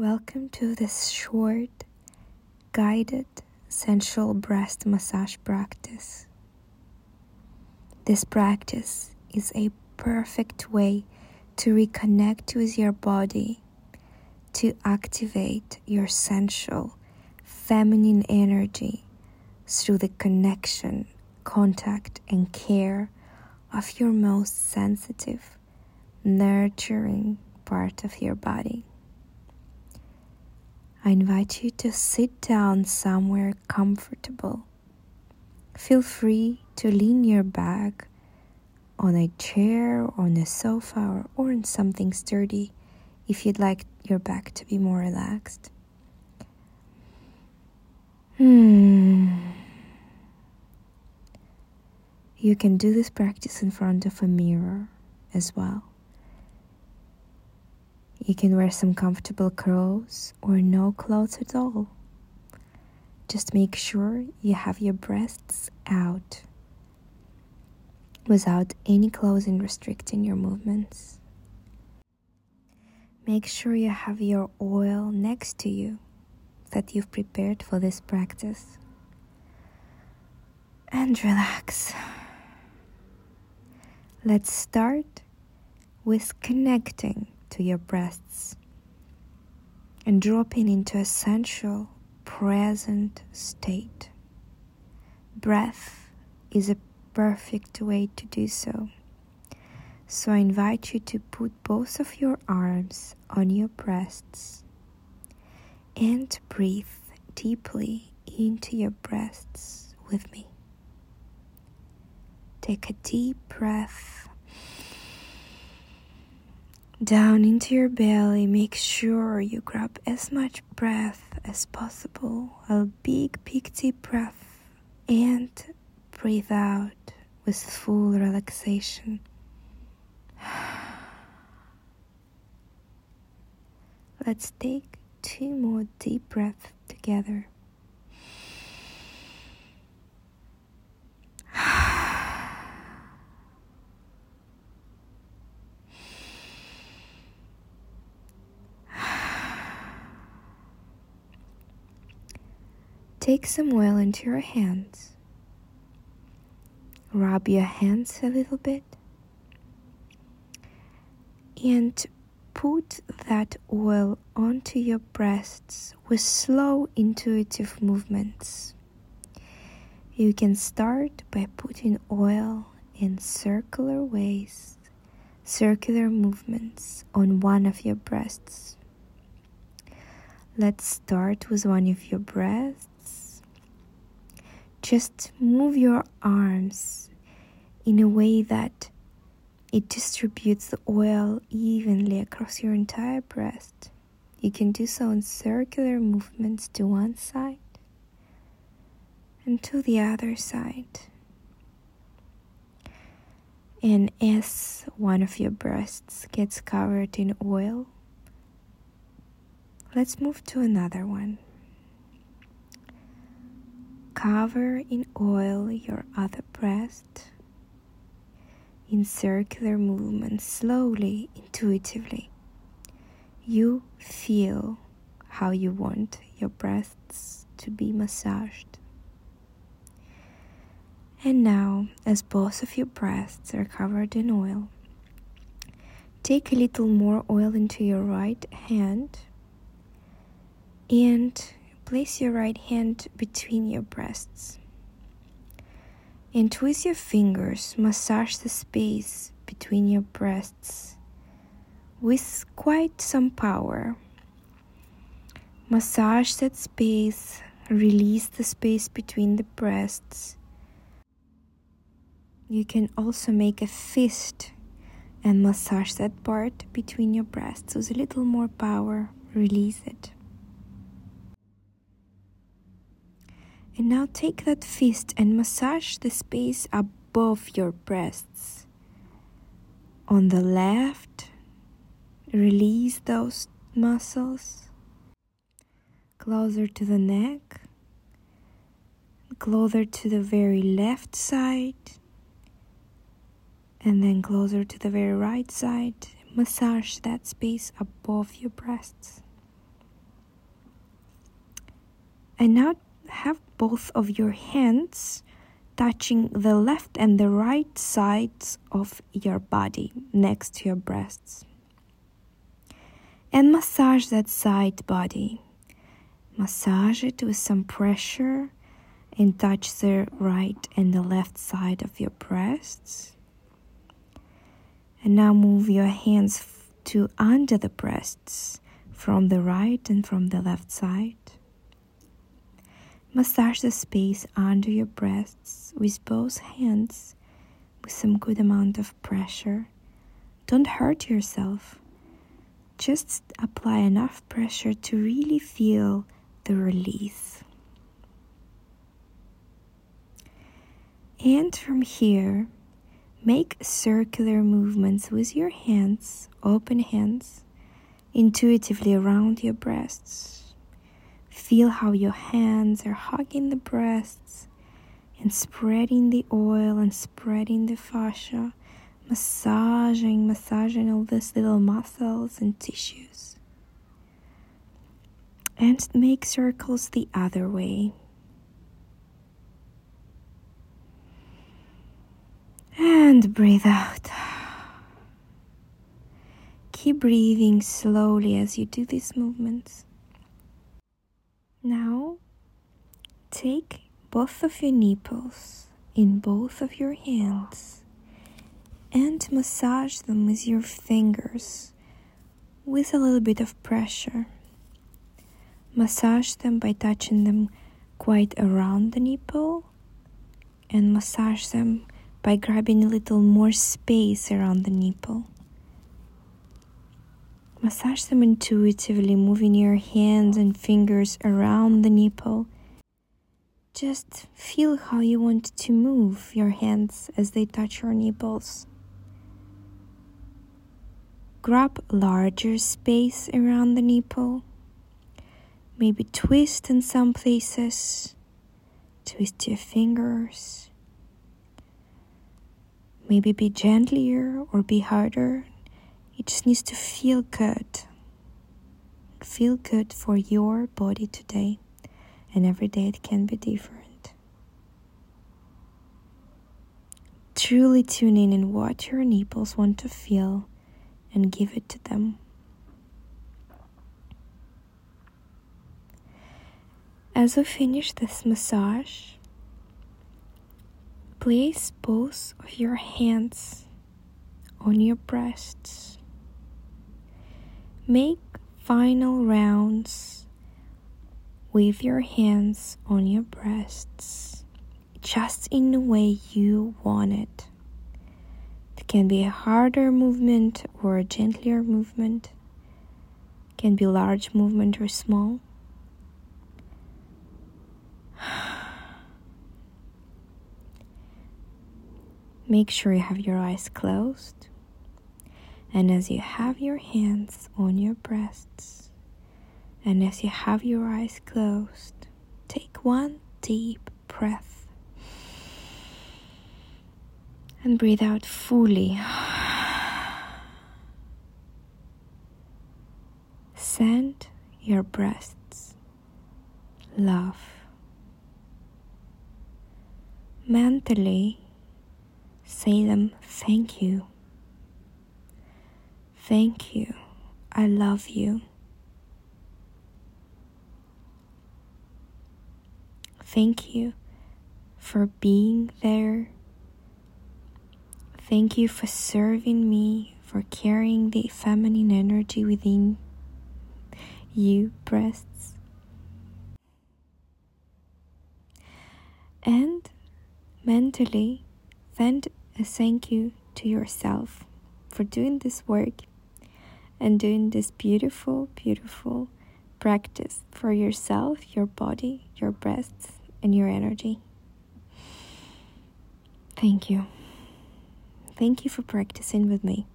Welcome to this short, guided, sensual breast massage practice. This practice is a perfect way to reconnect with your body, to activate your sensual, feminine energy through the connection, contact, and care of your most sensitive, nurturing part of your body. I invite you to sit down somewhere comfortable. Feel free to lean your back on a chair, on a sofa, or, or on something sturdy if you'd like your back to be more relaxed. Hmm. You can do this practice in front of a mirror as well. You can wear some comfortable clothes or no clothes at all. Just make sure you have your breasts out without any clothing restricting your movements. Make sure you have your oil next to you that you've prepared for this practice. And relax. Let's start with connecting to your breasts and dropping into a sensual, present state. Breath is a perfect way to do so. So I invite you to put both of your arms on your breasts and breathe deeply into your breasts with me. Take a deep breath down into your belly. Make sure you grab as much breath as possible. A big, big deep breath and breathe out with full relaxation. Let's take two more deep breaths together. Take some oil into your hands. Rub your hands a little bit. And put that oil onto your breasts with slow, intuitive movements. You can start by putting oil in circular ways, circular movements on one of your breasts. Let's start with one of your breasts just move your arms in a way that it distributes the oil evenly across your entire breast. You can do so in circular movements to one side and to the other side. And as one of your breasts gets covered in oil, let's move to another one. Cover in oil your other breast in circular movements, slowly, intuitively. You feel how you want your breasts to be massaged. And now, as both of your breasts are covered in oil, take a little more oil into your right hand and place your right hand between your breasts. And twist your fingers, massage the space between your breasts with quite some power. Massage that space, release the space between the breasts. You can also make a fist and massage that part between your breasts with a little more power. Release it. And now take that fist and massage the space above your breasts. On the left, release those muscles. Closer to the neck, closer to the very left side, and then closer to the very right side. Massage that space above your breasts. And now have both of your hands touching the left and the right sides of your body next to your breasts. And massage that side body. Massage it with some pressure and touch the right and the left side of your breasts. And now move your hands to under the breasts from the right and from the left side. Massage the space under your breasts with both hands with some good amount of pressure. Don't hurt yourself. Just apply enough pressure to really feel the release. And from here, make circular movements with your hands, open hands, intuitively around your breasts. Feel how your hands are hugging the breasts and spreading the oil and spreading the fascia, massaging, massaging all these little muscles and tissues. And make circles the other way. And breathe out. Keep breathing slowly as you do these movements. Now, take both of your nipples in both of your hands and massage them with your fingers with a little bit of pressure. Massage them by touching them quite around the nipple and massage them by grabbing a little more space around the nipple. Massage them intuitively, moving your hands and fingers around the nipple. Just feel how you want to move your hands as they touch your nipples. Grab larger space around the nipple. Maybe twist in some places. Twist your fingers. Maybe be gentler or be harder it just needs to feel good. Feel good for your body today, and every day it can be different. Truly tune in in what your nipples want to feel and give it to them. As we finish this massage, place both of your hands on your breasts Make final rounds with your hands on your breasts, just in the way you want it. It can be a harder movement or a gentler movement. It can be large movement or small. Make sure you have your eyes closed. And as you have your hands on your breasts, and as you have your eyes closed, take one deep breath and breathe out fully. Send your breasts love. Mentally say them thank you. Thank you. I love you. Thank you for being there. Thank you for serving me, for carrying the feminine energy within you, breasts. And mentally, send a thank you to yourself for doing this work and doing this beautiful, beautiful practice for yourself, your body, your breasts, and your energy. Thank you. Thank you for practicing with me.